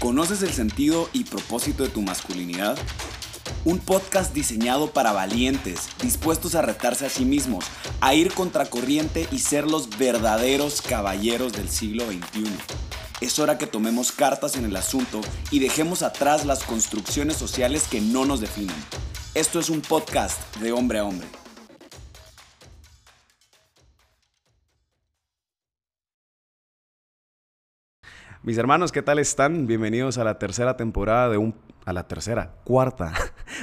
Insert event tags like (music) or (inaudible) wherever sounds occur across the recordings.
¿Conoces el sentido y propósito de tu masculinidad? Un podcast diseñado para valientes, dispuestos a retarse a sí mismos, a ir contracorriente y ser los verdaderos caballeros del siglo XXI. Es hora que tomemos cartas en el asunto y dejemos atrás las construcciones sociales que no nos definen. Esto es un podcast de hombre a hombre. Mis hermanos, ¿qué tal están? Bienvenidos a la tercera temporada de un... a la tercera, cuarta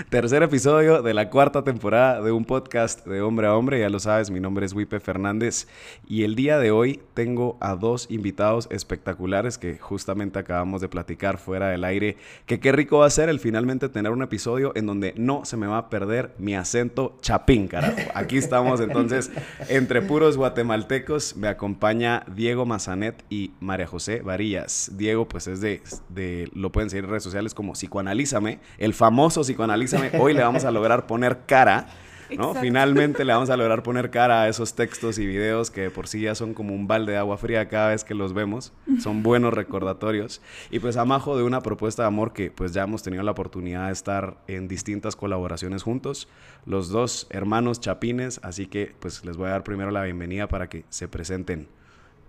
Tercer episodio de la cuarta temporada de un podcast de hombre a hombre. Ya lo sabes, mi nombre es Wipe Fernández y el día de hoy tengo a dos invitados espectaculares que justamente acabamos de platicar fuera del aire. Que qué rico va a ser el finalmente tener un episodio en donde no se me va a perder mi acento chapín, carajo. Aquí estamos entonces entre puros guatemaltecos. Me acompaña Diego Mazanet y María José Varillas. Diego, pues es de, de lo pueden seguir en redes sociales como Psicoanalízame, el famoso psicoanalista hoy le vamos a lograr poner cara. (laughs) ¿no? Finalmente le vamos a lograr poner cara a esos textos y videos que por sí ya son como un balde de agua fría cada vez que los vemos. Son buenos recordatorios. Y pues amajo de una propuesta de amor que pues ya hemos tenido la oportunidad de estar en distintas colaboraciones juntos. Los dos hermanos chapines, así que pues les voy a dar primero la bienvenida para que se presenten.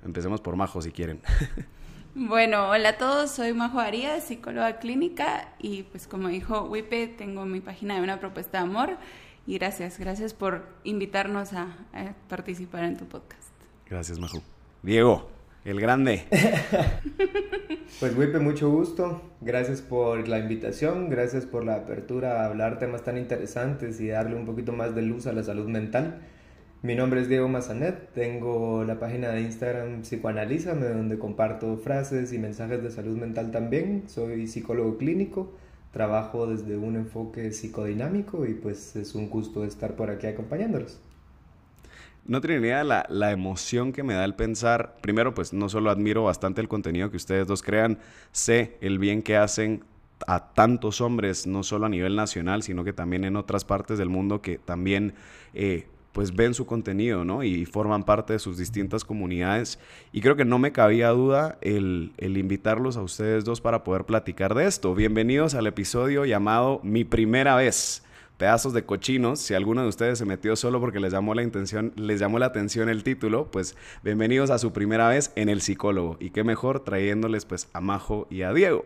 Empecemos por Majo si quieren. (laughs) Bueno, hola a todos, soy Majo Arias, psicóloga clínica y pues como dijo Wipe, tengo mi página de una propuesta de amor y gracias, gracias por invitarnos a, participar en tu podcast. Gracias Majo. Diego, el grande. (laughs) pues Wipe, mucho gusto, gracias por la invitación, gracias por la apertura a hablar temas tan interesantes y darle un poquito más de luz a la salud mental. Mi nombre es Diego Mazanet, tengo la página de Instagram Psicoanalízame donde comparto frases y mensajes de salud mental también. Soy psicólogo clínico, trabajo desde un enfoque psicodinámico y pues es un gusto estar por aquí acompañándolos. No tiene idea la, la emoción que me da el pensar, primero pues no solo admiro bastante el contenido que ustedes dos crean, sé el bien que hacen a tantos hombres, no solo a nivel nacional, sino que también en otras partes del mundo que también eh, pues ven su contenido, ¿no? Y forman parte de sus distintas comunidades. Y creo que no me cabía duda el, invitarlos a ustedes dos para poder platicar de esto. Bienvenidos al episodio llamado Mi Primera Vez. Pedazos de cochinos. Si alguno de ustedes se metió solo porque les llamó la intención, les llamó la atención el título, pues bienvenidos a su primera vez en el psicólogo. Y qué mejor trayéndoles pues a Majo y a Diego.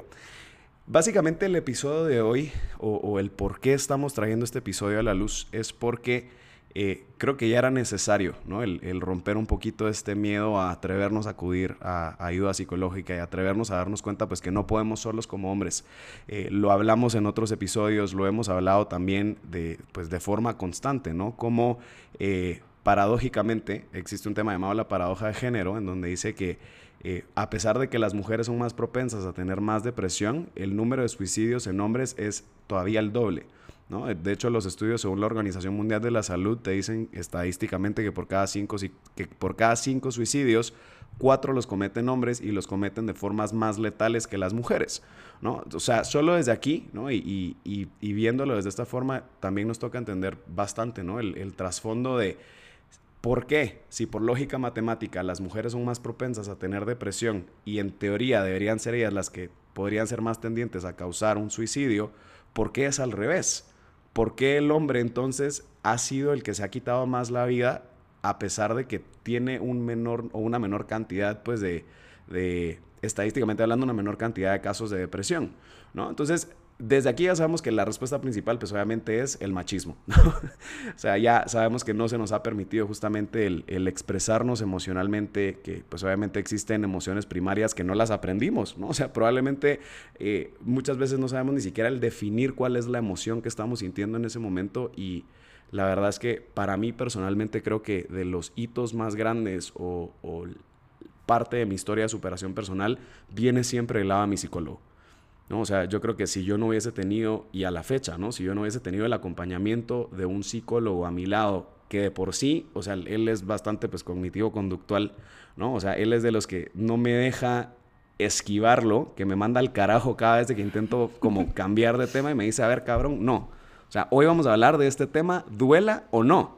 Básicamente el episodio de hoy, o, o el por qué estamos trayendo este episodio a la luz, es porque eh, creo que ya era necesario, ¿no? El, romper un poquito este miedo a atrevernos a acudir a, ayuda psicológica y atrevernos a darnos cuenta, pues, que no podemos solos como hombres. Eh, lo hablamos en otros episodios, lo hemos hablado también de, pues, de forma constante, ¿no? Como eh, paradójicamente existe un tema llamado la paradoja de género, en donde dice que a pesar de que las mujeres son más propensas a tener más depresión, el número de suicidios en hombres es todavía el doble. De hecho, los estudios según la Organización Mundial de la Salud te dicen estadísticamente que por cada cinco, que por cada cinco suicidios, cuatro los cometen hombres y los cometen de formas más letales que las mujeres. ¿no? O sea, solo desde aquí, ¿no? y, viéndolo desde esta forma, también nos toca entender bastante ¿no? el, el trasfondo de por qué, si por lógica matemática las mujeres son más propensas a tener depresión y en teoría deberían ser ellas las que podrían ser más tendientes a causar un suicidio, ¿por qué es al revés? ¿Por qué el hombre entonces ha sido el que se ha quitado más la vida a pesar de que tiene un menor o una menor cantidad, pues, de, de estadísticamente hablando, una menor cantidad de casos de depresión, ¿no? Entonces, desde aquí ya sabemos que la respuesta principal, pues obviamente es el machismo. (laughs) o sea, ya sabemos que no se nos ha permitido justamente el, expresarnos emocionalmente, que pues obviamente existen emociones primarias que no las aprendimos, ¿no? O sea, probablemente eh, muchas veces no sabemos ni siquiera el definir cuál es la emoción que estamos sintiendo en ese momento y la verdad es que para mí personalmente creo que de los hitos más grandes o, parte de mi historia de superación personal viene siempre del lado de mi psicólogo. ¿No? O sea, yo creo que si yo no hubiese tenido, y a la fecha, ¿no? Si yo no hubiese tenido el acompañamiento de un psicólogo a mi lado, que de por sí, o sea, él es bastante, pues, cognitivo-conductual, ¿no? O sea, él es de los que no me deja esquivarlo, que me manda al carajo cada vez que intento como (laughs) cambiar de tema y me dice, a ver, cabrón, no. O sea, hoy vamos a hablar de este tema, duela o no.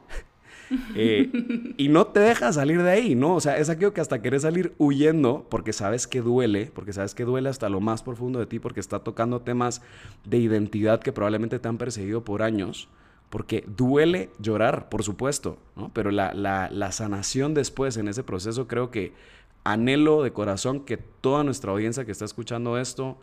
Eh, (laughs) y no te deja salir de ahí, ¿no? O sea, es aquello que hasta querés salir huyendo porque sabes que duele, porque sabes que duele hasta lo más profundo de ti, porque está tocando temas de identidad que probablemente te han perseguido por años. Porque duele llorar, por supuesto, ¿no? Pero la, la sanación después en ese proceso creo que anhelo de corazón que toda nuestra audiencia que está escuchando esto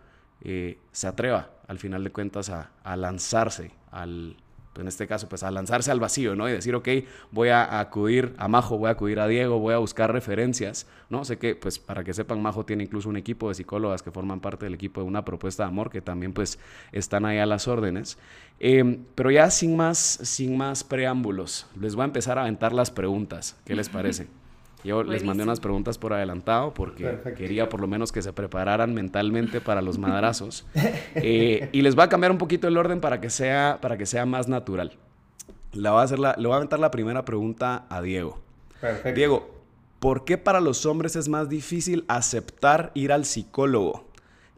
eh, se atreva, al final de cuentas, a, lanzarse al, en este caso, pues a lanzarse al vacío, ¿no? Y decir, ok, voy a acudir a Majo, voy a acudir a Diego, voy a buscar referencias, ¿no? Sé que, pues, para que sepan, Majo tiene incluso un equipo de psicólogas que forman parte del equipo de una propuesta de amor, que también, pues, están ahí a las órdenes. Em, pero ya sin más, sin más preámbulos, les voy a empezar a aventar las preguntas. ¿Qué les (laughs) parece? Yo les mandé unas preguntas por adelantado porque quería por lo menos que se prepararan mentalmente para los (laughs) madrazos. Eh, y les va a cambiar un poquito el orden para que sea, para que sea más natural. Le voy, a hacer la, le voy a aventar la primera pregunta a Diego. Perfecto. Diego, ¿por qué para los hombres es más difícil aceptar ir al psicólogo?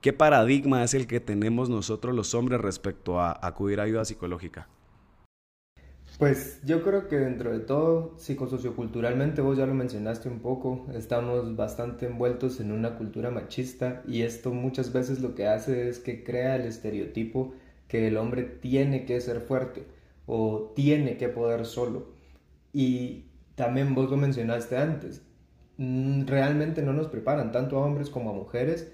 ¿Qué paradigma es el que tenemos nosotros los hombres respecto a acudir a ayuda psicológica? Pues yo creo que dentro de todo, psicosocioculturalmente, vos ya lo mencionaste un poco, estamos bastante envueltos en una cultura machista y esto muchas veces lo que hace es que crea el estereotipo que el hombre tiene que ser fuerte o tiene que poder solo. Y también vos lo mencionaste antes, mm, realmente no nos preparan tanto a hombres como a mujeres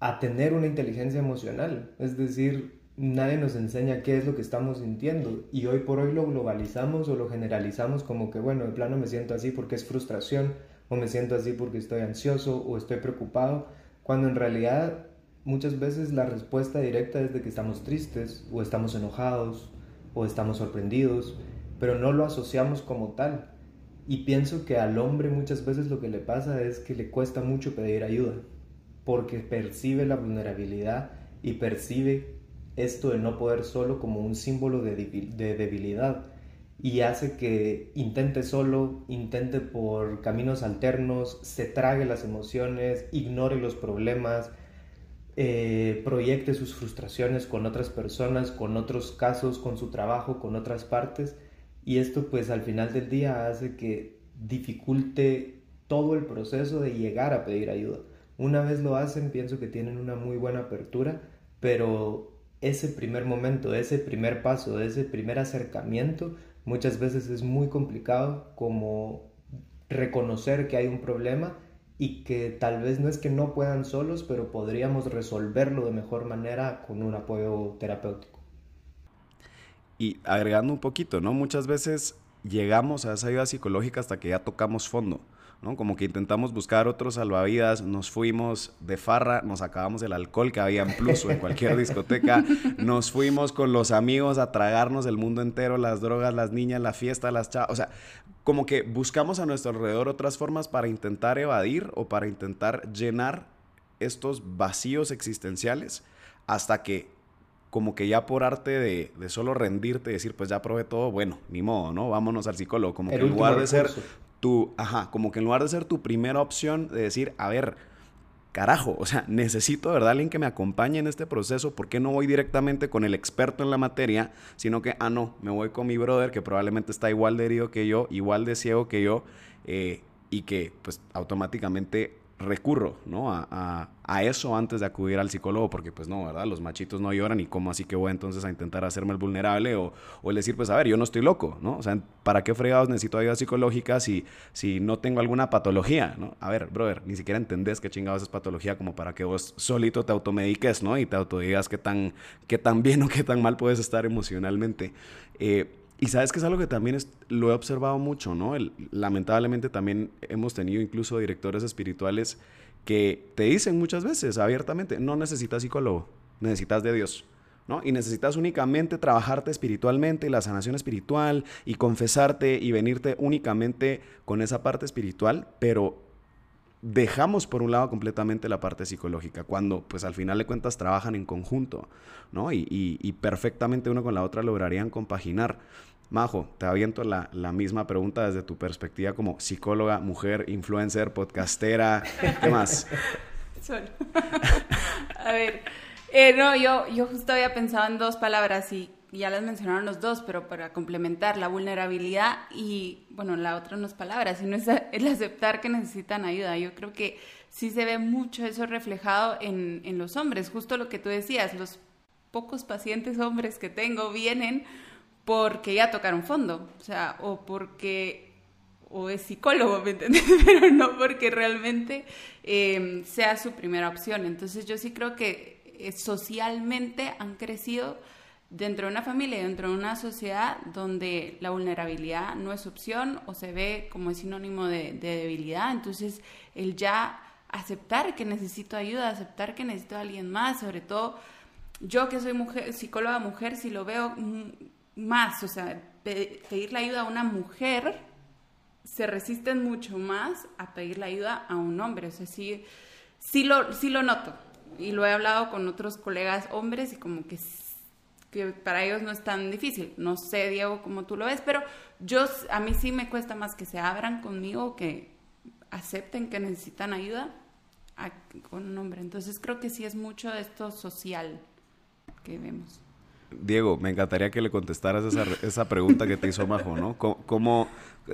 a tener una inteligencia emocional, es decir, nadie nos enseña qué es lo que estamos sintiendo y hoy por hoy lo globalizamos o lo generalizamos como que bueno, de plano me siento así porque es frustración o me siento así porque estoy ansioso o estoy preocupado, cuando en realidad muchas veces la respuesta directa es de que estamos tristes o estamos enojados o estamos sorprendidos, pero no lo asociamos como tal. Y pienso que al hombre muchas veces lo que le pasa es que le cuesta mucho pedir ayuda, porque percibe la vulnerabilidad y percibe esto de no poder solo como un símbolo de, debilidad y hace que intente solo, intente por caminos alternos, se trague las emociones, ignore los problemas, eh, proyecte sus frustraciones con otras personas, con otros casos, con su trabajo, con otras partes y esto pues al final del día hace que dificulte todo el proceso de llegar a pedir ayuda. Una vez lo hacen pienso que tienen una muy buena apertura, pero ese primer momento, ese primer paso, ese primer acercamiento, muchas veces es muy complicado como reconocer que hay un problema y que tal vez no es que no puedan solos, pero podríamos resolverlo de mejor manera con un apoyo terapéutico. Y agregando un poquito, ¿no? Muchas veces llegamos a esa ayuda psicológica hasta que ya tocamos fondo. ¿No? Como que intentamos buscar otros salvavidas, nos fuimos de farra, nos acabamos el alcohol que había en Plus o en cualquier discoteca, (laughs) nos fuimos con los amigos a tragarnos el mundo entero, las drogas, las niñas, la fiesta, las chavas, o sea, como que buscamos a nuestro alrededor otras formas para intentar evadir o para intentar llenar estos vacíos existenciales hasta que como que ya por arte de, solo rendirte y decir, pues ya probé todo, bueno, ni modo, ¿no? Vámonos al psicólogo. Como que en lugar de ser tu, ajá, como que en lugar de ser tu primera opción de decir, a ver, carajo, o sea, necesito, ¿verdad? Alguien que me acompañe en este proceso, ¿por qué no voy directamente con el experto en la materia, sino que, ah, no, me voy con mi brother que probablemente está igual de herido que yo, igual de ciego que yo, eh, y que pues automáticamente recurro, ¿no? A, eso antes de acudir al psicólogo, porque pues no, ¿verdad? Los machitos no lloran y cómo así que voy entonces a intentar hacerme el vulnerable o, o el decir, pues a ver, yo no estoy loco, ¿no? O sea, ¿para qué fregados necesito ayuda psicológica si, si no tengo alguna patología, ¿no? A ver, brother, ni siquiera entendés qué chingados es patología como para que vos solito te automediques, ¿no? Y te autodigas qué tan, qué tan bien o qué tan mal puedes estar emocionalmente. Eh, y sabes que es algo que también lo he observado mucho, ¿no? lamentablemente también hemos tenido incluso directores espirituales que te dicen muchas veces abiertamente, no necesitas psicólogo, necesitas de Dios. ¿no? Y necesitas únicamente trabajarte espiritualmente, la sanación espiritual y confesarte y venirte únicamente con esa parte espiritual, pero dejamos por un lado completamente la parte psicológica, cuando pues al final de cuentas trabajan en conjunto, ¿no? Y, y perfectamente uno con la otra lograrían compaginar. Majo, te aviento la, misma pregunta desde tu perspectiva como psicóloga, mujer, influencer, podcastera, ¿qué más? (laughs) (laughs) A ver, eh, no, yo, yo justo había pensado en dos palabras y ya las mencionaron los dos, pero para complementar la vulnerabilidad y, bueno, la otra no es palabra, sino es el aceptar que necesitan ayuda. Yo creo que sí se ve mucho eso reflejado en, en los hombres, justo lo que tú decías, los pocos pacientes hombres que tengo vienen porque ya tocaron fondo, o sea, o porque, o es psicólogo, ¿me entiendes? (laughs) Pero no porque realmente eh, sea su primera opción. Entonces yo sí creo que eh, socialmente han crecido dentro de una familia dentro de una sociedad donde la vulnerabilidad no es opción o se ve como sinónimo de, debilidad. Entonces, el ya aceptar que necesito ayuda, aceptar que necesito a alguien más, sobre todo yo que soy mujer, psicóloga mujer, si lo veo más, o sea, pedir la ayuda a una mujer, se resisten mucho más a pedir la ayuda a un hombre. O sea, sí, sí, lo, sí lo noto y lo he hablado con otros colegas hombres y como que, que para ellos no es tan difícil. No sé, Diego, cómo tú lo ves, pero yo, a mí sí me cuesta más que se abran conmigo, que acepten que necesitan ayuda con un hombre. Entonces creo que sí es mucho de esto social que vemos. Diego, me encantaría que le contestaras esa, esa pregunta que te hizo Majo, ¿no? ¿Cómo,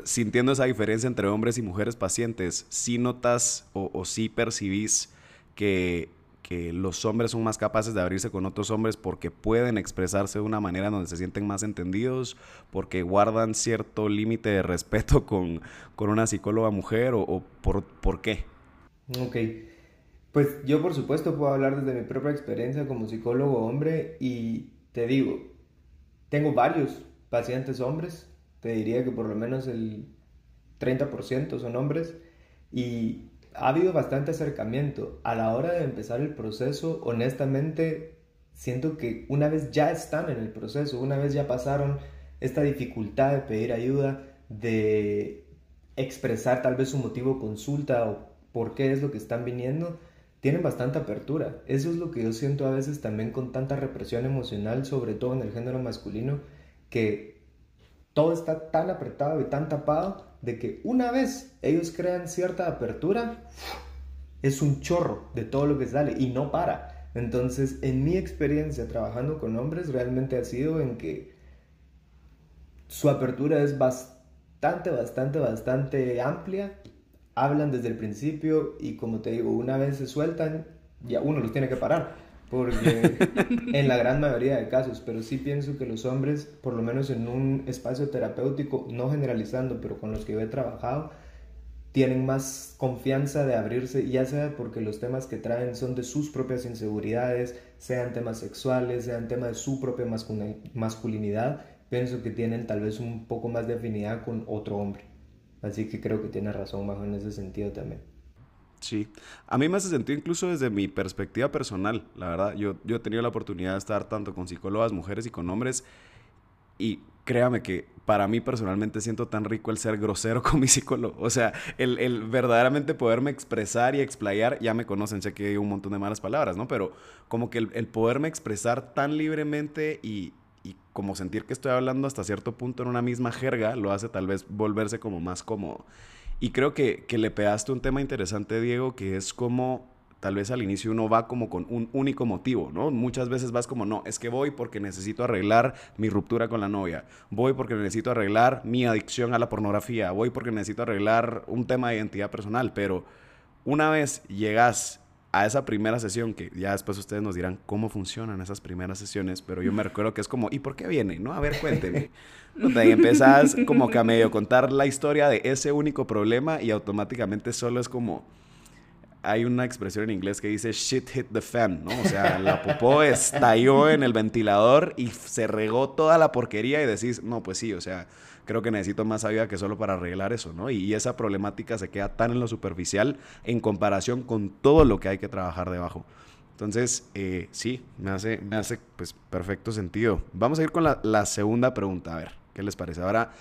sintiendo esa diferencia entre hombres y mujeres pacientes, si notas o, o sí percibís que que los hombres son más capaces de abrirse con otros hombres porque pueden expresarse de una manera donde se sienten más entendidos, porque guardan cierto límite de respeto con, con, una psicóloga mujer o, por, por, qué? Ok, pues yo por supuesto puedo hablar desde mi propia experiencia como psicólogo hombre y te digo, tengo varios pacientes hombres, te diría que por lo menos el 30% son hombres y ha habido bastante acercamiento. A la hora de empezar el proceso, honestamente, siento que una vez ya están en el proceso, una vez ya pasaron esta dificultad de pedir ayuda, de expresar tal vez su motivo consulta o por qué es lo que están viniendo, tienen bastante apertura. Eso es lo que yo siento a veces también con tanta represión emocional, sobre todo en el género masculino, que todo está tan apretado y tan tapado de que una vez ellos crean cierta apertura, es un chorro de todo lo que sale y no para. Entonces, en mi experiencia trabajando con hombres, realmente ha sido en que su apertura es bastante, bastante, bastante amplia. Hablan desde el principio y como te digo, una vez se sueltan, ya uno los tiene que parar porque (laughs) en la gran mayoría de casos, pero sí pienso que los hombres, por lo menos en un espacio terapéutico, no generalizando, pero con los que yo he trabajado, tienen más confianza de abrirse, ya sea porque los temas que traen son de sus propias inseguridades, sean temas sexuales, sean temas de su propia masculinidad, pienso que tienen tal vez un poco más de afinidad con otro hombre. Así que creo que tiene razón bajo en ese sentido también. Sí, a mí me hace sentido incluso desde mi perspectiva personal, la verdad. Yo, yo he tenido la oportunidad de estar tanto con psicólogas, mujeres y con hombres. Y créame que para mí personalmente siento tan rico el ser grosero (laughs) con mi psicólogo. O sea, el, el, verdaderamente poderme expresar y explayar, ya me conocen, sé que hay un montón de malas palabras, ¿no? Pero como que el, el poderme expresar tan libremente y, y, como sentir que estoy hablando hasta cierto punto en una misma jerga, lo hace tal vez volverse como más cómodo. Y creo que, que le pegaste un tema interesante, Diego, que es como tal vez al inicio uno va como con un único motivo, ¿no? Muchas veces vas como, no, es que voy porque necesito arreglar mi ruptura con la novia, voy porque necesito arreglar mi adicción a la pornografía, voy porque necesito arreglar un tema de identidad personal, pero una vez llegas a esa primera sesión, que ya después ustedes nos dirán cómo funcionan esas primeras sesiones, pero yo me recuerdo que es como, ¿y por qué viene? No, a ver, cuénteme. Y empezás como que a medio contar la historia de ese único problema y automáticamente solo es como, hay una expresión en inglés que dice shit hit the fan, ¿no? O sea, la popó estalló en el ventilador y se regó toda la porquería y decís, no, pues sí, o sea, creo que necesito más ayuda que solo para arreglar eso, ¿no? Y, esa problemática se queda tan en lo superficial en comparación con todo lo que hay que trabajar debajo. Entonces, eh, sí, me hace, me hace pues perfecto sentido. Vamos a ir con la, la segunda pregunta, a ver, ¿qué les parece? Ahora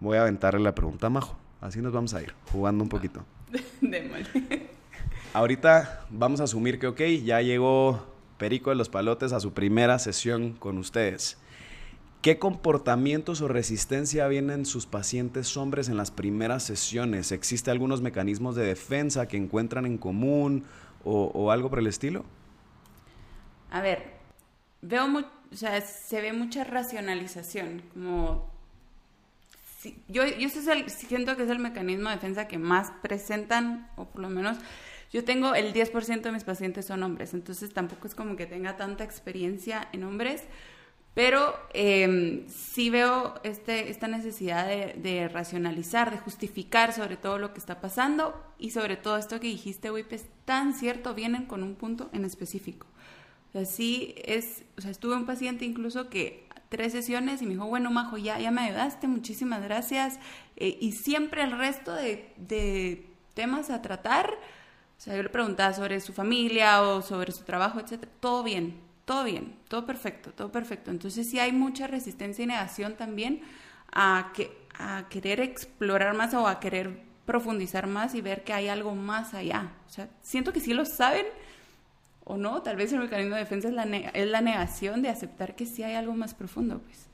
voy a aventarle la pregunta a Majo. Así nos vamos a ir, jugando un poquito. (laughs) (laughs) Ahorita vamos a asumir que, ok, ya llegó Perico de los Palotes a su primera sesión con ustedes. ¿Qué comportamientos o resistencia vienen sus pacientes hombres en las primeras sesiones? ¿Existe algunos mecanismos de defensa que encuentran en común o, algo por el estilo? A ver, veo o sea, se ve mucha racionalización, como... yo yo siento que es el mecanismo de defensa que más presentan, o por lo menos yo tengo el 10% de mis pacientes son hombres, entonces tampoco es como que tenga tanta experiencia en hombres, pero eh, sí veo este, esta necesidad de, racionalizar, de justificar sobre todo lo que está pasando y sobre todo esto que dijiste, Wip, es tan cierto, vienen con un punto en específico. O sea, sí es, o sea, estuve un paciente incluso que tres sesiones y me dijo, bueno, Majo, ya, ya me ayudaste, muchísimas gracias. Eh, y siempre el resto de, de temas a tratar, o sea, yo le preguntaba sobre su familia o sobre su trabajo, etcétera, todo bien, todo bien, todo perfecto, todo perfecto. Entonces sí hay mucha resistencia y negación también a, que, a querer explorar más o a querer profundizar más y ver que hay algo más allá. O sea, siento que sí lo saben o no, tal vez el mecanismo de defensa es la, es la negación de aceptar que sí hay algo más profundo, pues.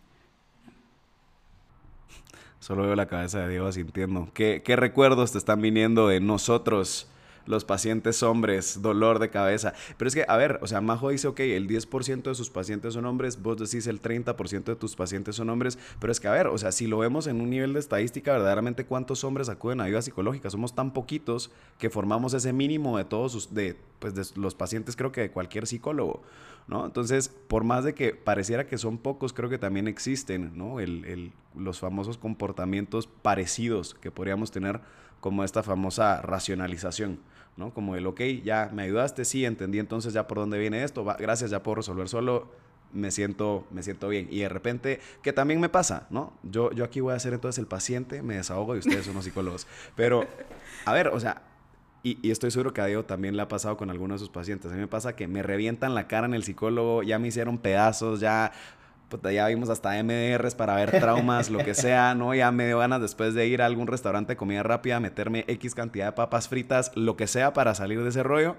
Solo veo la cabeza de Diego sintiendo. ¿Qué, qué recuerdos te están viniendo de nosotros? Los pacientes hombres, dolor de cabeza. Pero es que, a ver, o sea, Majo dice, ok, el 10% de sus pacientes son hombres, vos decís el 30% de tus pacientes son hombres, pero es que, a ver, o sea, si lo vemos en un nivel de estadística, verdaderamente cuántos hombres acuden a ayuda psicológica, somos tan poquitos que formamos ese mínimo de todos, de, pues, de los pacientes, creo que de cualquier psicólogo. ¿No? Entonces, por más de que pareciera que son pocos, creo que también existen, ¿no? El, los famosos comportamientos parecidos que podríamos tener como esta famosa racionalización. ¿no? Como el, ok, ya me ayudaste, sí, entendí entonces ya por dónde viene esto, gracias, ya puedo resolver solo, me siento, me siento bien. Y de repente, que también me pasa, ¿no? Yo, yo aquí voy a ser entonces el paciente, me desahogo y ustedes son los psicólogos. Pero, a ver, o sea, y, y, estoy seguro que a Diego también le ha pasado con algunos de sus pacientes. A mí me pasa que me revientan la cara en el psicólogo, ya me hicieron pedazos, ya ya vimos hasta MDRs para ver traumas, lo que sea, ¿no? Ya me dio ganas después de ir a algún restaurante de comida rápida, meterme X cantidad de papas fritas, lo que sea para salir de ese rollo.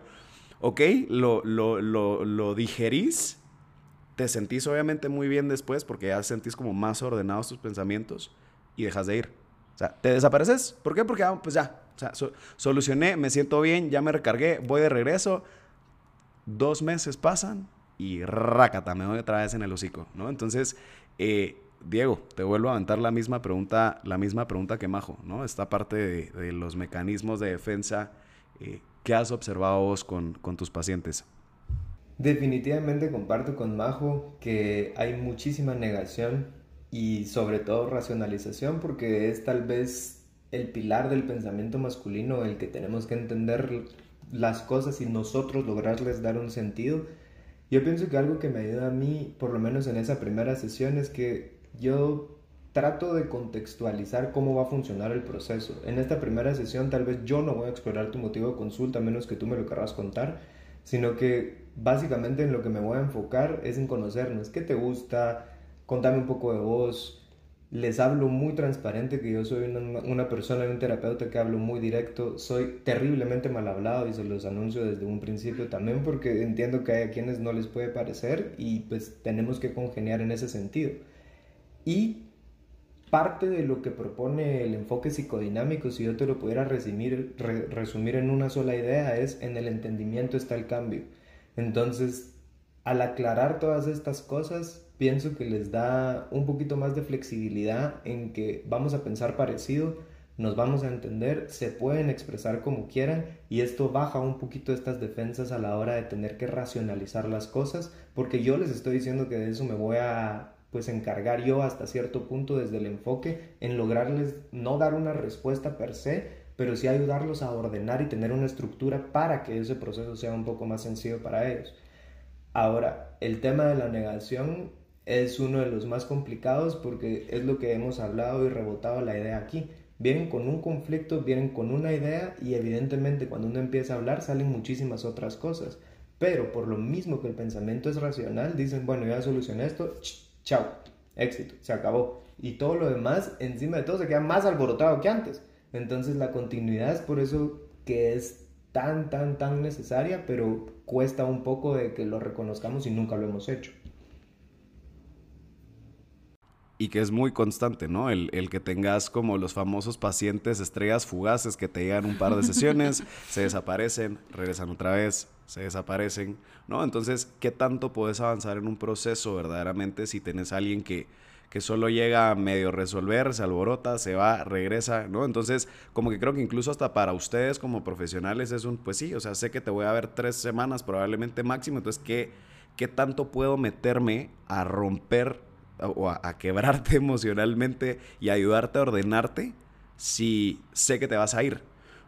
Ok, lo, lo, lo, lo digerís, te sentís obviamente muy bien después porque ya sentís como más ordenados tus pensamientos y dejas de ir. O sea, te desapareces. ¿Por qué? Porque ah, pues ya, solucioné, me siento bien, ya me recargué, voy de regreso. Dos meses pasan, y rácata, me doy otra vez en el hocico, ¿no? Entonces, eh, Diego, te vuelvo a aventar la misma pregunta, la misma pregunta que Majo, ¿no? Esta parte de, los mecanismos de defensa, eh, ¿qué has observado vos con, con tus pacientes? Definitivamente comparto con Majo que hay muchísima negación y sobre todo racionalización porque es tal vez el pilar del pensamiento masculino el que tenemos que entender las cosas y nosotros lograrles dar un sentido yo pienso que algo que me ayuda a mí, por lo menos en esa primera sesión, es que yo trato de contextualizar cómo va a funcionar el proceso. En esta primera sesión tal vez yo no voy a explorar tu motivo de consulta, a menos que tú me lo querrás contar, sino que básicamente en lo que me voy a enfocar es en conocernos, qué te gusta, contame un poco de vos, les hablo muy transparente que yo soy una, persona y un terapeuta que hablo muy directo, soy terriblemente mal hablado y se los anuncio desde un principio también porque entiendo que hay a quienes no les puede parecer y pues tenemos que congeniar en ese sentido. Y parte de lo que propone el enfoque psicodinámico, si yo te lo pudiera resumir, resumir en una sola idea, es en el entendimiento está el cambio. Entonces, al aclarar todas estas cosas, pienso que les da un poquito más de flexibilidad en que vamos a pensar parecido, nos vamos a entender, se pueden expresar como quieran y esto baja un poquito estas defensas a la hora de tener que racionalizar las cosas, porque yo les estoy diciendo que de eso me voy a pues encargar yo hasta cierto punto desde el enfoque en lograrles no dar una respuesta per se, pero sí ayudarlos a ordenar y tener una estructura para que ese proceso sea un poco más sencillo para ellos. Ahora, el tema de la negación es uno de los más complicados porque es lo que hemos hablado y rebotado la idea aquí. Vienen con un conflicto, vienen con una idea y evidentemente cuando uno empieza a hablar salen muchísimas otras cosas. Pero por lo mismo que el pensamiento es racional, dicen, bueno, ya solucioné esto, chao, éxito, se acabó. Y todo lo demás, encima de todo, se queda más alborotado que antes. Entonces la continuidad es por eso que es tan, tan, tan necesaria, pero cuesta un poco de que lo reconozcamos y nunca lo hemos hecho y que es muy constante, ¿no? El, el, que tengas como los famosos pacientes estrellas fugaces que te llegan un par de sesiones, (laughs) se desaparecen, regresan otra vez, se desaparecen, ¿no? Entonces, ¿qué tanto puedes avanzar en un proceso verdaderamente si tenés a alguien que, que solo llega a medio resolver, se alborota, se va, regresa, ¿no? Entonces, como que creo que incluso hasta para ustedes como profesionales es un, pues sí, o sea, sé que te voy a ver tres semanas probablemente máximo, entonces, ¿qué, qué tanto puedo meterme a romper o a, quebrarte (laughs) emocionalmente y ayudarte a ordenarte si sé que te vas a ir,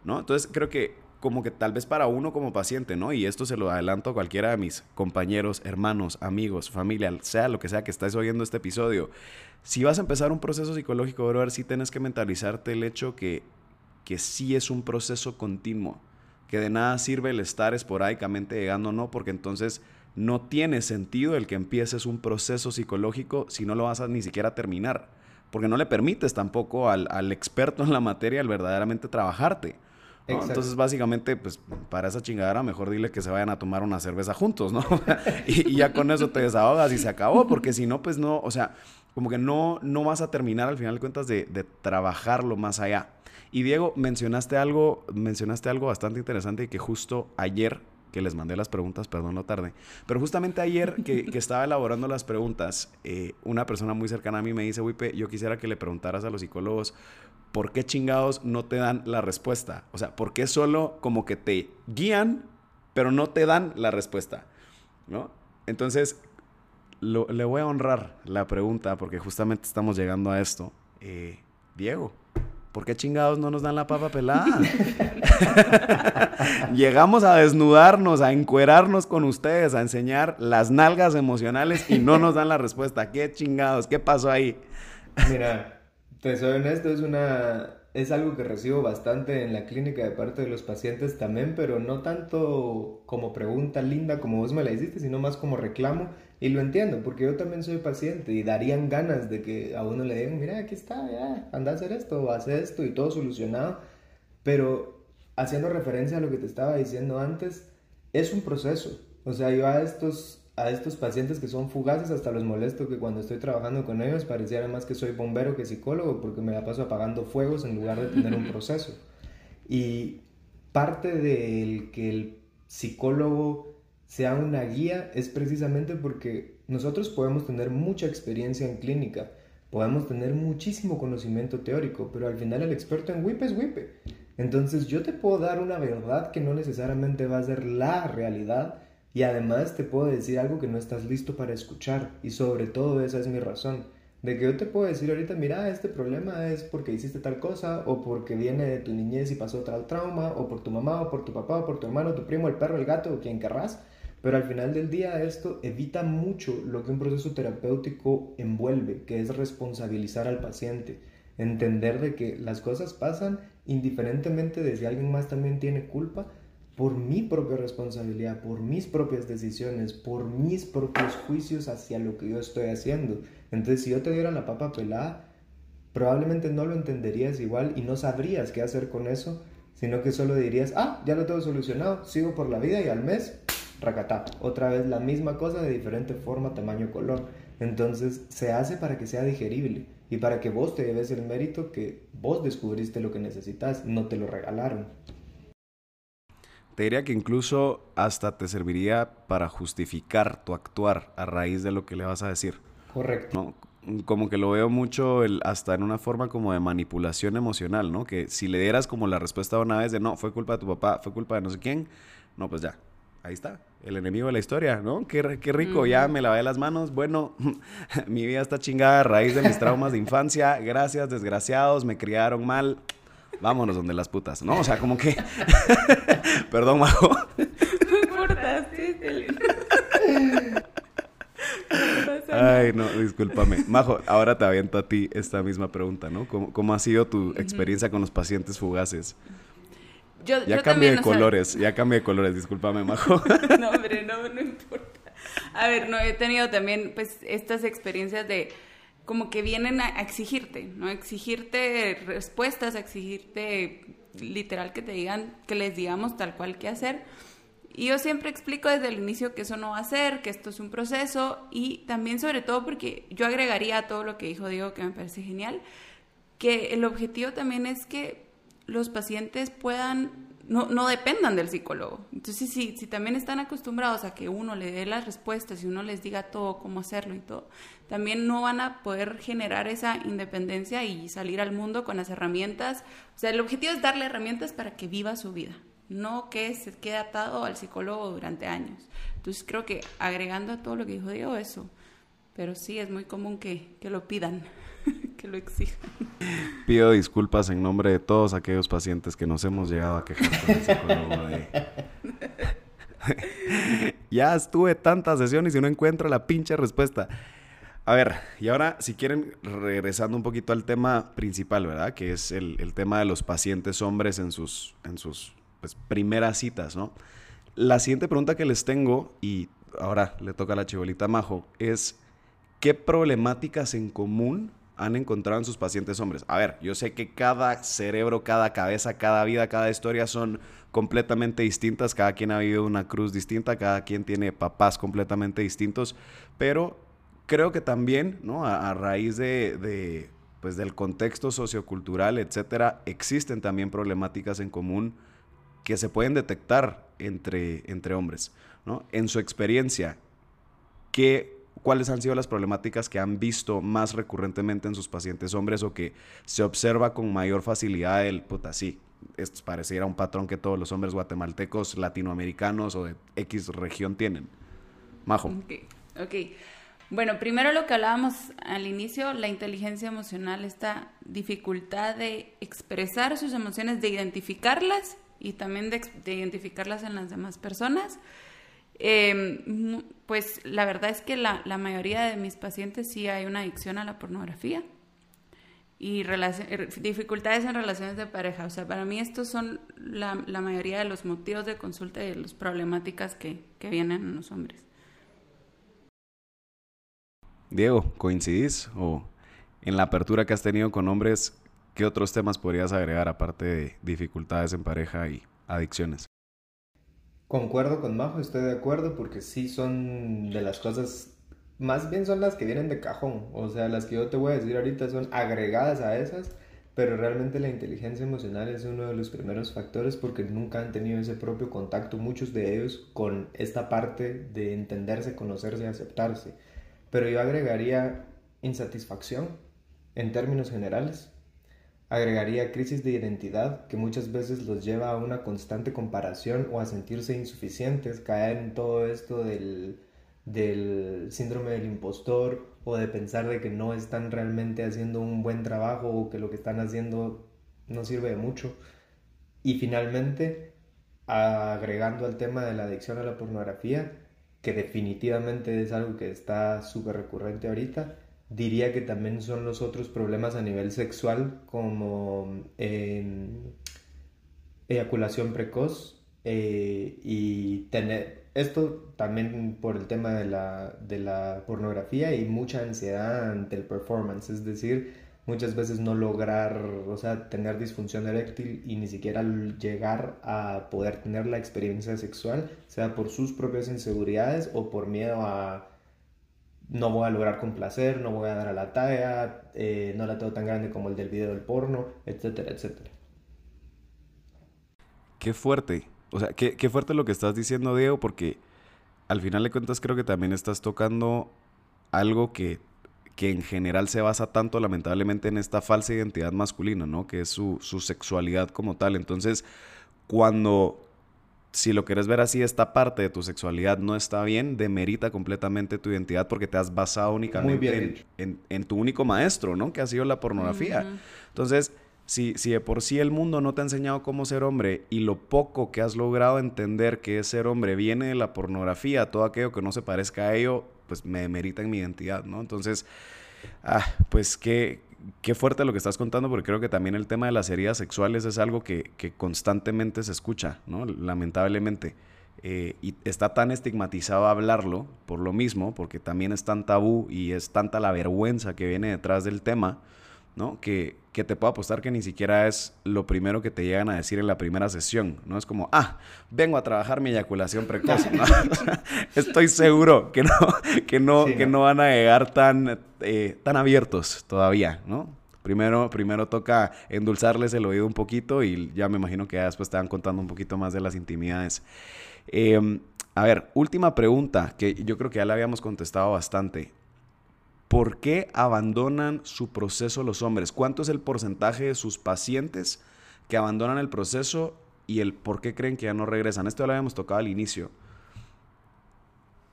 ¿no? Entonces, creo que como que tal vez para uno como paciente, ¿no? Y esto se lo adelanto a cualquiera de mis compañeros, hermanos, amigos, familia, sea lo que sea que estés oyendo este episodio. Si vas a empezar un proceso psicológico, brother, sí tienes que mentalizarte el hecho que, que sí es un proceso continuo, que de nada sirve el estar esporádicamente llegando, no, porque entonces no tiene sentido el que empieces un proceso psicológico si no lo vas a ni siquiera terminar, porque no le permites tampoco al, al experto en la materia el verdaderamente trabajarte. Entonces, básicamente, pues para esa chingadera, mejor dile que se vayan a tomar una cerveza juntos, ¿no? (laughs) y, ya con eso te desahogas y se acabó, porque si no, pues no, o sea, como que no, no vas a terminar al final de cuentas de, de trabajarlo más allá. Y Diego, mencionaste algo, mencionaste algo bastante interesante y que justo ayer que les mandé las preguntas, perdón lo tarde, pero justamente ayer que, que estaba elaborando las preguntas, eh, una persona muy cercana a mí me dice, Wipe, yo quisiera que le preguntaras a los psicólogos ¿por qué chingados no te dan la respuesta? O sea, ¿por qué solo como que te guían, pero no te dan la respuesta? ¿No? Entonces, le voy a honrar la pregunta porque justamente estamos llegando a esto. Eh, Diego, ¿por qué chingados no nos dan la papa pelada? (laughs) Llegamos a desnudarnos, a encuerarnos con ustedes, a enseñar las nalgas emocionales y no nos dan la respuesta. ¿Qué chingados? ¿Qué pasó ahí? Mira, te soy honesto, es una es algo que recibo bastante en la clínica de parte de los pacientes también, pero no tanto como pregunta linda como vos me la hiciste, sino más como reclamo. Y lo entiendo, porque yo también soy paciente y darían ganas de que a uno le digan, mira, aquí está, ya, anda a hacer esto, o hace esto y todo solucionado. Pero haciendo referencia a lo que te estaba diciendo antes, es un proceso. O sea, yo a estos a estos pacientes que son fugaces, hasta los molesto que cuando estoy trabajando con ellos pareciera más que soy bombero que psicólogo porque me la paso apagando fuegos en lugar de tener un proceso. Y parte del que el psicólogo sea una guía es precisamente porque nosotros podemos tener mucha experiencia en clínica, podemos tener muchísimo conocimiento teórico, pero al final el experto en WIP es WIP. Entonces yo te puedo dar una verdad que no necesariamente va a ser la realidad, y además te puedo decir algo que no estás listo para escuchar. Y sobre todo esa es mi razón. De que yo te puedo decir ahorita, mira, este problema es porque hiciste tal cosa, o porque viene de tu niñez y pasó tal trauma, o por tu mamá, o por tu papá, o por tu hermano, tu primo, el perro, el gato, o quien querrás. Pero al final del día esto evita mucho lo que un proceso terapéutico envuelve, que es responsabilizar al paciente. Entender de que las cosas pasan indiferentemente de si alguien más también tiene culpa, por mi propia responsabilidad, por mis propias decisiones, por mis propios juicios hacia lo que yo estoy haciendo. Entonces, si yo te diera la papa pelada, probablemente no lo entenderías igual y no sabrías qué hacer con eso, sino que solo dirías, ah, ya lo tengo solucionado, sigo por la vida y al mes, racatá, otra vez la misma cosa de diferente forma, tamaño, color. Entonces, se hace para que sea digerible y para que vos te lleves el mérito que vos descubriste lo que necesitas, no te lo regalaron. Te diría que incluso hasta te serviría para justificar tu actuar a raíz de lo que le vas a decir. Correcto. Como que lo veo mucho el, hasta en una forma como de manipulación emocional, ¿no? Que si le dieras como la respuesta una vez de no, fue culpa de tu papá, fue culpa de no sé quién, no, pues ya, ahí está, el enemigo de la historia, ¿no? Qué, qué rico, ya me lavé las manos. Bueno, (laughs) mi vida está chingada a raíz de mis traumas de infancia. Gracias, desgraciados, me criaron mal vámonos donde las putas, ¿no? O sea, como que... (laughs) Perdón, Majo. No importa, sí, Ay, no, discúlpame. Majo, ahora te aviento a ti esta misma pregunta, ¿no? ¿Cómo, ha sido tu experiencia con los pacientes fugaces? Yo, ya cambié de colores, ya cambié de colores, discúlpame, Majo. (laughs) no, hombre, no, no importa. A ver, no, he tenido también, pues, estas experiencias de como que vienen a, exigirte, ¿no? Exigirte respuestas, exigirte literal que te digan, que les digamos tal cual qué hacer. Y yo siempre explico desde el inicio que eso no va a ser, que esto es un proceso y también sobre todo porque yo agregaría a todo lo que dijo Diego que me parece genial, que el objetivo también es que los pacientes puedan no, no dependan del psicólogo. Entonces, si, si también están acostumbrados a que uno le dé las respuestas y uno les diga todo, cómo hacerlo y todo, también no van a poder generar esa independencia y salir al mundo con las herramientas. O sea, el objetivo es darle herramientas para que viva su vida, no que se quede atado al psicólogo durante años. Entonces, creo que agregando a todo lo que dijo Diego, eso. Pero sí, es muy común que, que lo pidan. (laughs) que lo exijan. Pido disculpas en nombre de todos aquellos pacientes que nos hemos llegado a quejar con el psicólogo (laughs) ya estuve tantas sesiones y no encuentro la pinche respuesta. A ver, y ahora si quieren, regresando un poquito al tema principal, ¿verdad? Que es el, tema de los pacientes hombres en sus, en sus pues, primeras citas, ¿no? La siguiente pregunta que les tengo, y ahora le toca a la chibolita Majo, es ¿qué problemáticas en común han encontrado en sus pacientes hombres? A ver, yo sé que cada cerebro, cada cabeza, cada vida, cada historia son completamente distintas, cada quien ha vivido una cruz distinta, cada quien tiene papás completamente distintos, pero creo que también, ¿no? A, raíz de, pues, del contexto sociocultural, etcétera, existen también problemáticas en común que se pueden detectar entre, entre hombres, ¿no? En su experiencia, ¿qué cuáles han sido las problemáticas que han visto más recurrentemente en sus pacientes hombres o que se observa con mayor facilidad el, puta, sí, esto pareciera un patrón que todos los hombres guatemaltecos, latinoamericanos o de X región tienen. Majo. Ok, ok. Bueno, primero lo que hablábamos al inicio, la inteligencia emocional, esta dificultad de expresar sus emociones, de identificarlas y también de, de identificarlas en las demás personas. Eh, pues la verdad es que la, la, mayoría de mis pacientes sí hay una adicción a la pornografía y er, dificultades en relaciones de pareja. O sea, para mí estos son la, la mayoría de los motivos de consulta y de las problemáticas que, que vienen en los hombres. Diego, ¿coincidís? ¿O en la apertura que has tenido con hombres, qué otros temas podrías agregar aparte de dificultades en pareja y adicciones? Concuerdo con Majo, estoy de acuerdo porque sí son de las cosas, más bien son las que vienen de cajón, o sea, las que yo te voy a decir ahorita son agregadas a esas, pero realmente la inteligencia emocional es uno de los primeros factores porque nunca han tenido ese propio contacto, muchos de ellos, con esta parte de entenderse, conocerse aceptarse. Pero yo agregaría insatisfacción en términos generales Agregaría crisis de identidad que muchas veces los lleva a una constante comparación o a sentirse insuficientes, caer en todo esto del, síndrome del impostor o de pensar de que no están realmente haciendo un buen trabajo o que lo que están haciendo no sirve de mucho. Y finalmente, agregando al tema de la adicción a la pornografía, que definitivamente es algo que está súper recurrente ahorita, diría que también son los otros problemas a nivel sexual como em, eyaculación precoz eh, y tener esto también por el tema de la, de la pornografía y mucha ansiedad ante el performance, es decir, muchas veces no lograr, o sea, tener disfunción eréctil y ni siquiera llegar a poder tener la experiencia sexual, sea por sus propias inseguridades o por miedo a no voy a lograr complacer, no voy a dar a la talla, eh, no la tengo tan grande como el del video del porno, etcétera, etcétera. Qué fuerte. O sea, qué, qué fuerte lo que estás diciendo, Diego, porque al final de cuentas creo que también estás tocando algo que, que en general se basa tanto lamentablemente en esta falsa identidad masculina, ¿no? Que es su, su sexualidad como tal. Entonces, cuando si lo quieres ver así, esta parte de tu sexualidad no está bien, demerita completamente tu identidad porque te has basado únicamente en, tu único maestro, ¿no? Que ha sido la pornografía. Entonces, si, si de por sí el mundo no te ha enseñado cómo ser hombre y lo poco que has logrado entender que es ser hombre viene de la pornografía, todo aquello que no se parezca a ello, pues me demerita en mi identidad, ¿no? Entonces, ah, pues qué, qué fuerte lo que estás contando, porque creo que también el tema de las heridas sexuales es algo que, constantemente se escucha, ¿no? Lamentablemente. Eh, y está tan estigmatizado hablarlo por lo mismo, porque también es tan tabú y es tanta la vergüenza que viene detrás del tema, ¿no? Que, que te puedo apostar que ni siquiera es lo primero que te llegan a decir en la primera sesión, ¿no? Es como, ah, vengo a trabajar mi eyaculación precoz, (laughs) Estoy seguro que no, que no, que no van a llegar tan, eh, tan abiertos todavía, ¿no? Primero, primero toca endulzarles el oído un poquito y ya me imagino que después te van contando un poquito más de las intimidades. Em, a ver, última pregunta que yo creo que ya la habíamos contestado bastante. ¿Por qué abandonan su proceso los hombres? ¿Cuánto es el porcentaje de sus pacientes que abandonan el proceso y el por qué creen que ya no regresan? Esto lo habíamos tocado al inicio.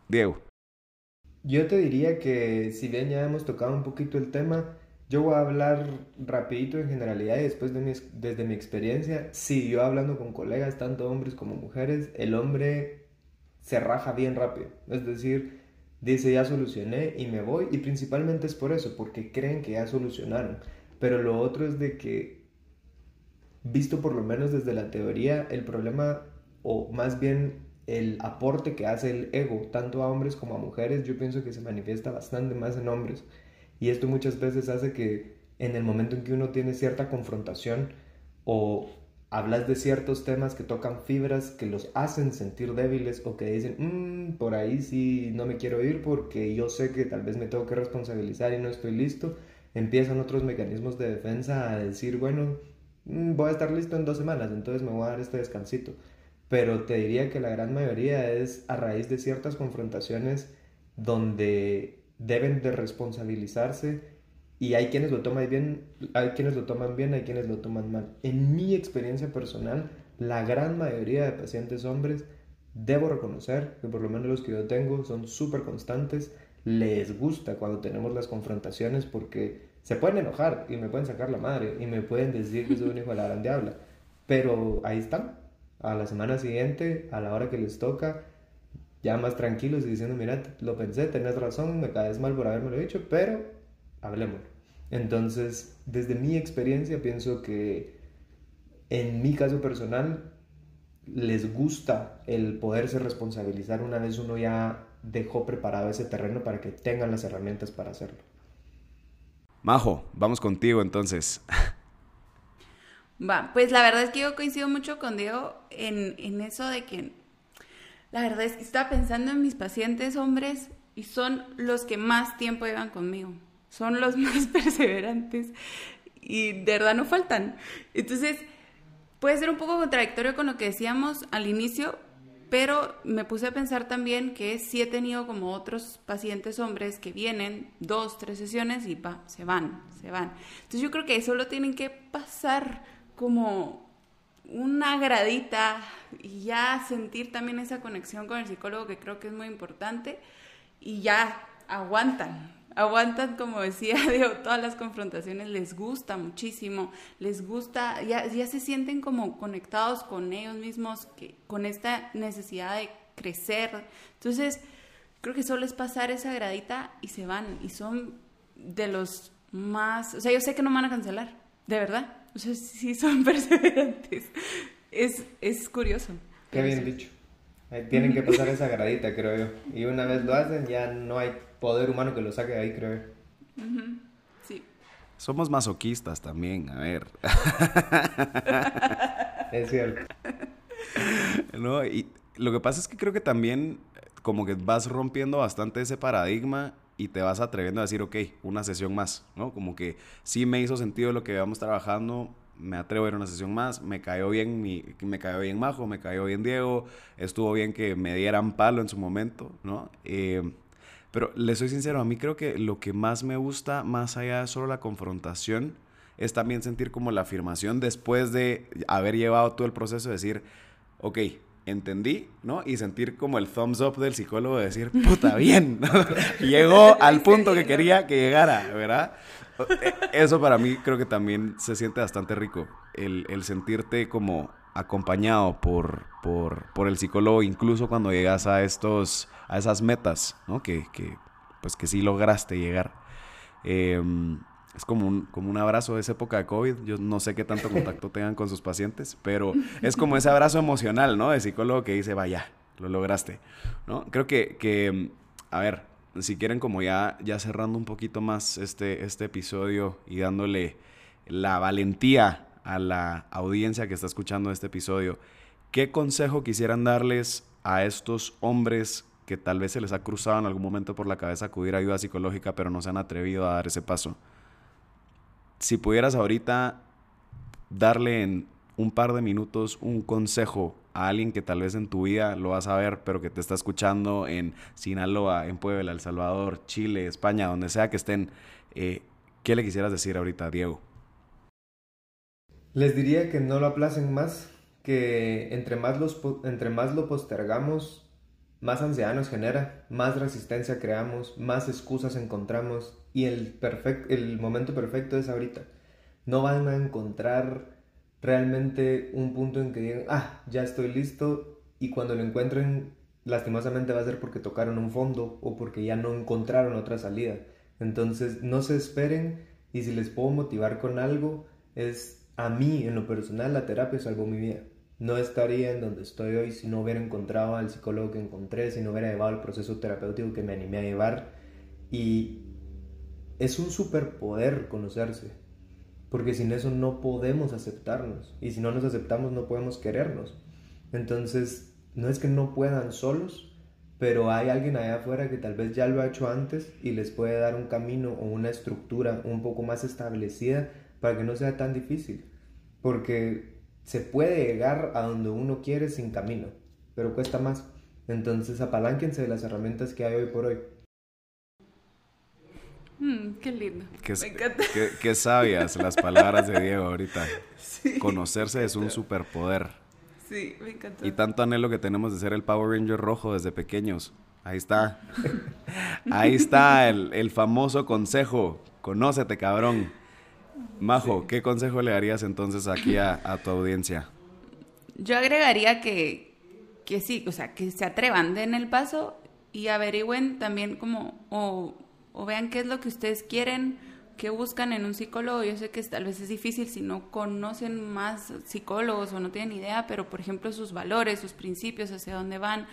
Diego. Yo te diría que si bien ya hemos tocado un poquito el tema, yo voy a hablar rapidito en generalidad y después de mi, desde mi experiencia, sí, yo hablando con colegas, tanto hombres como mujeres, el hombre se raja bien rápido. Es decir, dice ya solucioné y me voy y principalmente es por eso, porque creen que ya solucionaron. Pero lo otro es de que, visto por lo menos desde la teoría, el problema, o más bien el aporte que hace el ego, tanto a hombres como a mujeres, yo pienso que se manifiesta bastante más en hombres. Y esto muchas veces hace que en el momento en que uno tiene cierta confrontación o hablas de ciertos temas que tocan fibras que los hacen sentir débiles o que dicen, mm, por ahí sí no me quiero ir porque yo sé que tal vez me tengo que responsabilizar y no estoy listo, empiezan otros mecanismos de defensa a decir, bueno, mm, voy a estar listo en dos semanas, entonces me voy a dar este descansito. Pero te diría que la gran mayoría es a raíz de ciertas confrontaciones donde deben de responsabilizarse y hay quienes lo toman bien, hay quienes lo toman bien, hay quienes lo toman mal. En mi experiencia personal, la gran mayoría de pacientes hombres debo reconocer que por lo menos los que yo tengo son súper constantes, les gusta cuando tenemos las confrontaciones porque se pueden enojar y me pueden sacar la madre y me pueden decir que soy un hijo de la gran diabla, pero ahí están, a la semana siguiente, a la hora que les toca, ya más tranquilos y diciendo, mira, lo pensé, tenés razón, me caes mal por haberme lo dicho, pero hablemos. Entonces, desde mi experiencia, pienso que en mi caso personal, les gusta el poderse responsabilizar una vez uno ya dejó preparado ese terreno para que tengan las herramientas para hacerlo. Majo, vamos contigo entonces. Va, pues la verdad es que yo coincido mucho con Diego en, en eso de que la verdad es que estaba pensando en mis pacientes hombres y son los que más tiempo llevan conmigo, son los (laughs) más perseverantes y de verdad no faltan. Entonces, puede ser un poco contradictorio con lo que decíamos al inicio, pero me puse a pensar también que sí he tenido como otros pacientes hombres que vienen dos, tres sesiones y va, se van, se van. Entonces yo creo que solo tienen que pasar como una gradita y ya sentir también esa conexión con el psicólogo que creo que es muy importante y ya aguantan, aguantan como decía (laughs) digo, todas las confrontaciones les gusta muchísimo, les gusta, ya, ya se sienten como conectados con ellos mismos, que, con esta necesidad de crecer. Entonces, creo que solo es pasar esa gradita y se van y son de los más, o sea, yo sé que no van a cancelar, de verdad o sea, sí son (laughs) perseverantes. Es, es curioso. Qué bien dicho. Tienen que pasar esa gradita, creo yo. Y una vez lo hacen, ya no hay poder humano que lo saque de ahí, creo yo. Sí. Somos masoquistas también, a ver. es cierto. (laughs) No, y lo que pasa es que creo que también como que vas rompiendo bastante ese paradigma y te vas atreviendo a decir, ok, una sesión más, ¿no? Como que sí me hizo sentido lo que íbamos trabajando, me atrevo a ir a una sesión más, me cayó bien mi, me cayó bien Majo, me cayó bien Diego, estuvo bien que me dieran palo en su momento, ¿no? Eh, pero le soy sincero, a mí creo que lo que más me gusta, más allá de solo la confrontación, es también sentir como la afirmación después de haber llevado todo el proceso de decir, ok, entendí, ¿no? Y sentir como el thumbs up del psicólogo de decir, puta, bien, (laughs) llegó (laughs) al punto que quería que llegara, ¿verdad? E, eso para mí creo que también se siente bastante rico, el, sentirte como acompañado por, por, el psicólogo, incluso cuando llegas a, estos, a esas metas, ¿no? Que, pues que sí lograste llegar. Eh, es como un, como un abrazo de esa época de COVID. Yo no sé qué tanto contacto (laughs) tengan con sus pacientes, pero es como ese abrazo emocional, ¿no? De psicólogo que dice, vaya, lo lograste, ¿no? Creo que, que a ver, si quieren como ya, ya cerrando un poquito más este, este episodio y dándole la valentía a la audiencia que está escuchando este episodio, ¿qué consejo quisieran darles a estos hombres que tal vez se les ha cruzado en algún momento por la cabeza acudir a ayuda psicológica, pero no se han atrevido a dar ese paso? si pudieras ahorita darle en un par de minutos un consejo a alguien que tal vez en tu vida lo vas a ver, pero que te está escuchando en Sinaloa, en Puebla, El Salvador, Chile, España, donde sea que estén, eh, ¿qué le quisieras decir ahorita, Diego? Les diría que no lo aplacen más, que entre más, los, entre más lo postergamos, más ansiedad genera, más resistencia creamos, más excusas encontramos y el, el momento perfecto es ahorita. No van a encontrar realmente un punto en que digan, ah, ya estoy listo y cuando lo encuentren, lastimosamente va a ser porque tocaron un fondo o porque ya no encontraron otra salida. Entonces, no se esperen y si les puedo motivar con algo, es a mí, en lo personal, la terapia salvó mi vida. No estaría en donde estoy hoy si no hubiera encontrado al psicólogo que encontré, si no hubiera llevado el proceso terapéutico que me animé a llevar. Y es un superpoder conocerse porque sin eso no podemos aceptarnos y si no nos aceptamos no podemos querernos. Entonces, no es que no puedan solos, pero hay alguien allá afuera que tal vez ya lo ha hecho antes y les puede dar un camino o una estructura un poco más establecida para que no sea tan difícil, porque se puede llegar a donde uno quiere sin camino, pero cuesta más. Entonces, apalánquense de las herramientas que hay hoy por hoy. Mm, qué lindo. Qué, me encanta. Qué, sabias las palabras de Diego ahorita. (laughs) Conocerse es un superpoder. Sí, me encanta. Y tanto anhelo que tenemos de ser el Power Ranger rojo desde pequeños. Ahí está. (laughs) Ahí está el, famoso consejo. Conócete, cabrón. Majo, ¿qué consejo le darías entonces aquí a, tu audiencia? Yo agregaría que, que sí, o sea, que se atrevan, den el paso y averigüen también como, o o vean qué es lo que ustedes quieren, qué buscan en un psicólogo. Yo sé que tal vez es difícil si no conocen más psicólogos o no tienen idea, pero por ejemplo sus valores, sus principios, hacia dónde van.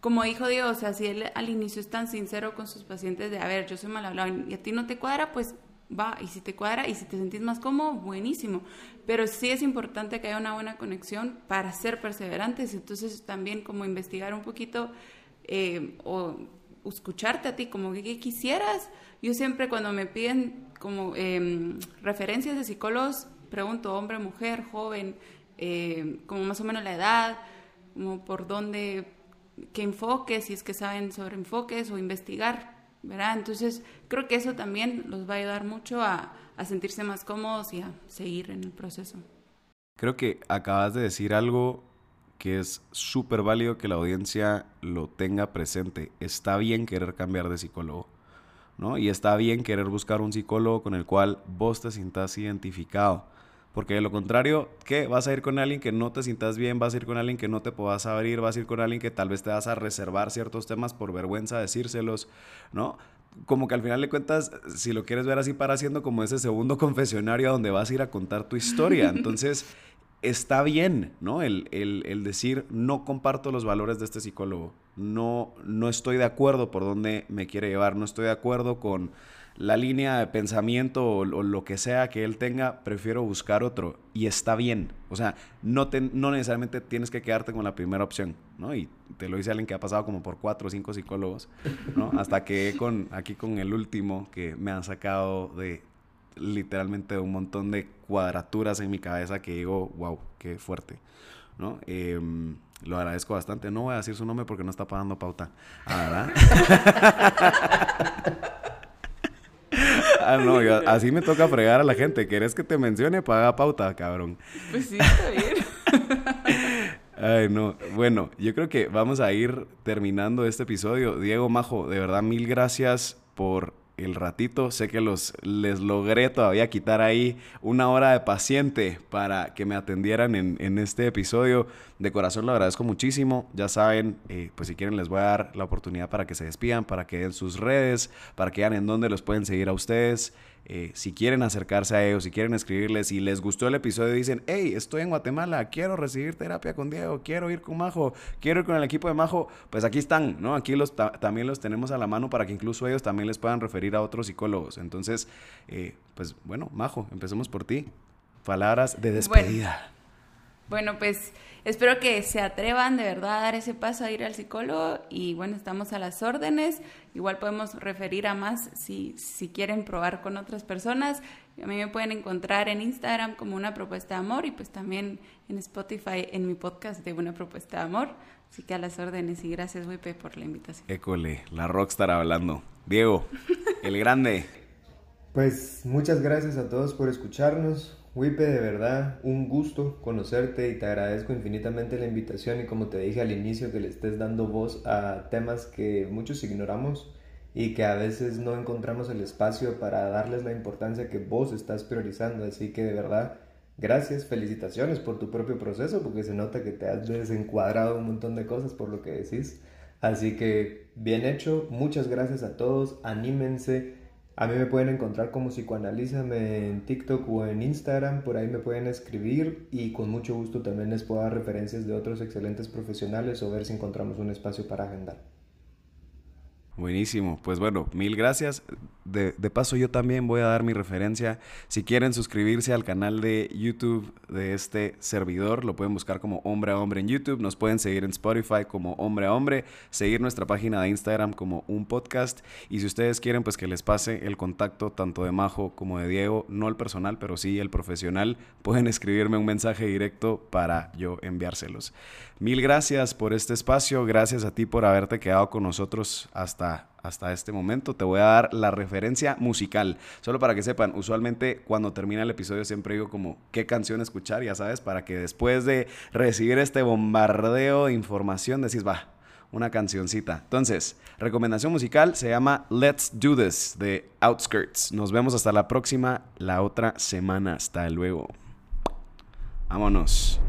Como dijo Dios, o sea, si él al inicio es tan sincero con sus pacientes de, a ver, yo soy mal hablado y a ti no te cuadra, pues va, y si te cuadra y si te sentís más cómodo, buenísimo. Pero sí es importante que haya una buena conexión para ser perseverantes. Entonces también como investigar un poquito eh, o escucharte a ti, como que quisieras. Yo siempre cuando me piden como em, referencias de psicólogos, pregunto hombre, mujer, joven, eh, como más o menos la edad, como por dónde, qué enfoques, si es que saben sobre enfoques o investigar, ¿verdad? Entonces creo que eso también los va a ayudar mucho a, a sentirse más cómodos y a seguir en el proceso. Creo que acabas de decir algo que es súper válido que la audiencia lo tenga presente. Está bien querer cambiar de psicólogo, ¿no? Y está bien querer buscar un psicólogo con el cual vos te sientas identificado. Porque de lo contrario, ¿qué? Vas a ir con alguien que no te sientas bien, vas a ir con alguien que no te puedas abrir, vas a ir con alguien que tal vez te vas a reservar ciertos temas por vergüenza decírselos, ¿no? Como que al final de cuentas, si lo quieres ver así, para siendo como ese segundo (laughs) confesionario donde vas a ir a contar tu historia. (laughs) Entonces, está bien, ¿no? El, decir, no comparto los valores de este psicólogo, no, no estoy de acuerdo por dónde me quiere llevar, no estoy de acuerdo con la línea de pensamiento o, lo que sea que él tenga, prefiero buscar otro y está bien. O sea, no, no necesariamente tienes que quedarte con la primera opción, ¿no? Y te lo dice alguien que ha pasado como por cuatro o cinco psicólogos, ¿no? (laughs) Hasta que con, aquí con el último que me han sacado de literalmente un montón de cuadraturas en mi cabeza que digo, wow, qué fuerte. ¿no? Em, lo agradezco bastante. No voy a decir su nombre porque no está pagando pauta. Ah, (laughs) ah no, así me toca fregar a la gente. ¿Quieres que te mencione? Paga pauta, cabrón. Pues sí, está bien. (laughs) Ay, no. Bueno, yo creo que vamos a ir terminando este episodio. Diego Majo, de verdad, mil gracias por el ratito. Sé que los, les logré todavía quitar ahí una hora de paciente para que me atendieran en, este episodio. De corazón lo agradezco muchísimo. Ya saben, eh, pues si quieren les voy a dar la oportunidad para que se despidan, para que den sus redes, para que vean en dónde los pueden seguir a ustedes. Eh, si quieren acercarse a ellos, si quieren escribirles, si les gustó el episodio, dicen, hey, estoy en Guatemala, quiero recibir terapia con Diego, quiero ir con Majo, quiero ir con el equipo de Majo, pues aquí están, ¿no? Aquí los también los tenemos a la mano para que incluso ellos también les puedan referir a otros psicólogos. Entonces, eh, pues bueno, Majo, empecemos por ti. Palabras de despedida. bueno pues espero que se atrevan de verdad a dar ese paso a ir al psicólogo y bueno, estamos a las órdenes. Igual podemos referir a más si, si quieren probar con otras personas. A mí me pueden encontrar en Instagram como una propuesta de amor y pues también en Spotify en mi podcast de una propuesta de amor. Así que a las órdenes y gracias, Wipe, por la invitación. École, la rockstar hablando. Diego, el grande. Pues muchas gracias a todos por escucharnos. Wipe, de verdad, un gusto conocerte y te agradezco infinitamente la invitación y como te dije al inicio, que le estés dando voz a temas que muchos ignoramos y que a veces no encontramos el espacio para darles la importancia que vos estás priorizando. Así que de verdad, gracias, felicitaciones por tu propio proceso, porque se nota que te has desencuadrado un montón de cosas por lo que decís. Así que bien hecho, muchas gracias a todos, anímense a mí me pueden encontrar como psicoanalízame en TikTok o en Instagram, por ahí me pueden escribir y con mucho gusto también les puedo dar referencias de otros excelentes profesionales o ver si encontramos un espacio para agendar. Buenísimo, pues bueno, mil gracias. De, paso yo también voy a dar mi referencia. Si quieren suscribirse al canal de YouTube de este servidor, lo pueden buscar como Hombre a Hombre en YouTube. Nos pueden seguir en Spotify como Hombre a Hombre, seguir nuestra página de Instagram como un podcast. Y si ustedes quieren, pues que les pase el contacto tanto de Majo como de Diego, no el personal, pero sí el profesional, pueden escribirme un mensaje directo para yo enviárselos. Mil gracias por este espacio, gracias a ti por haberte quedado con nosotros hasta, este momento. Te voy a dar la referencia musical, solo para que sepan, usualmente cuando termina el episodio siempre digo como qué canción escuchar, ya sabes, para que después de recibir este bombardeo de información decís, va, una cancioncita. Entonces, recomendación musical se llama Let's Do This de Outskirts. Nos vemos hasta la próxima, la otra semana. Hasta luego. Vámonos.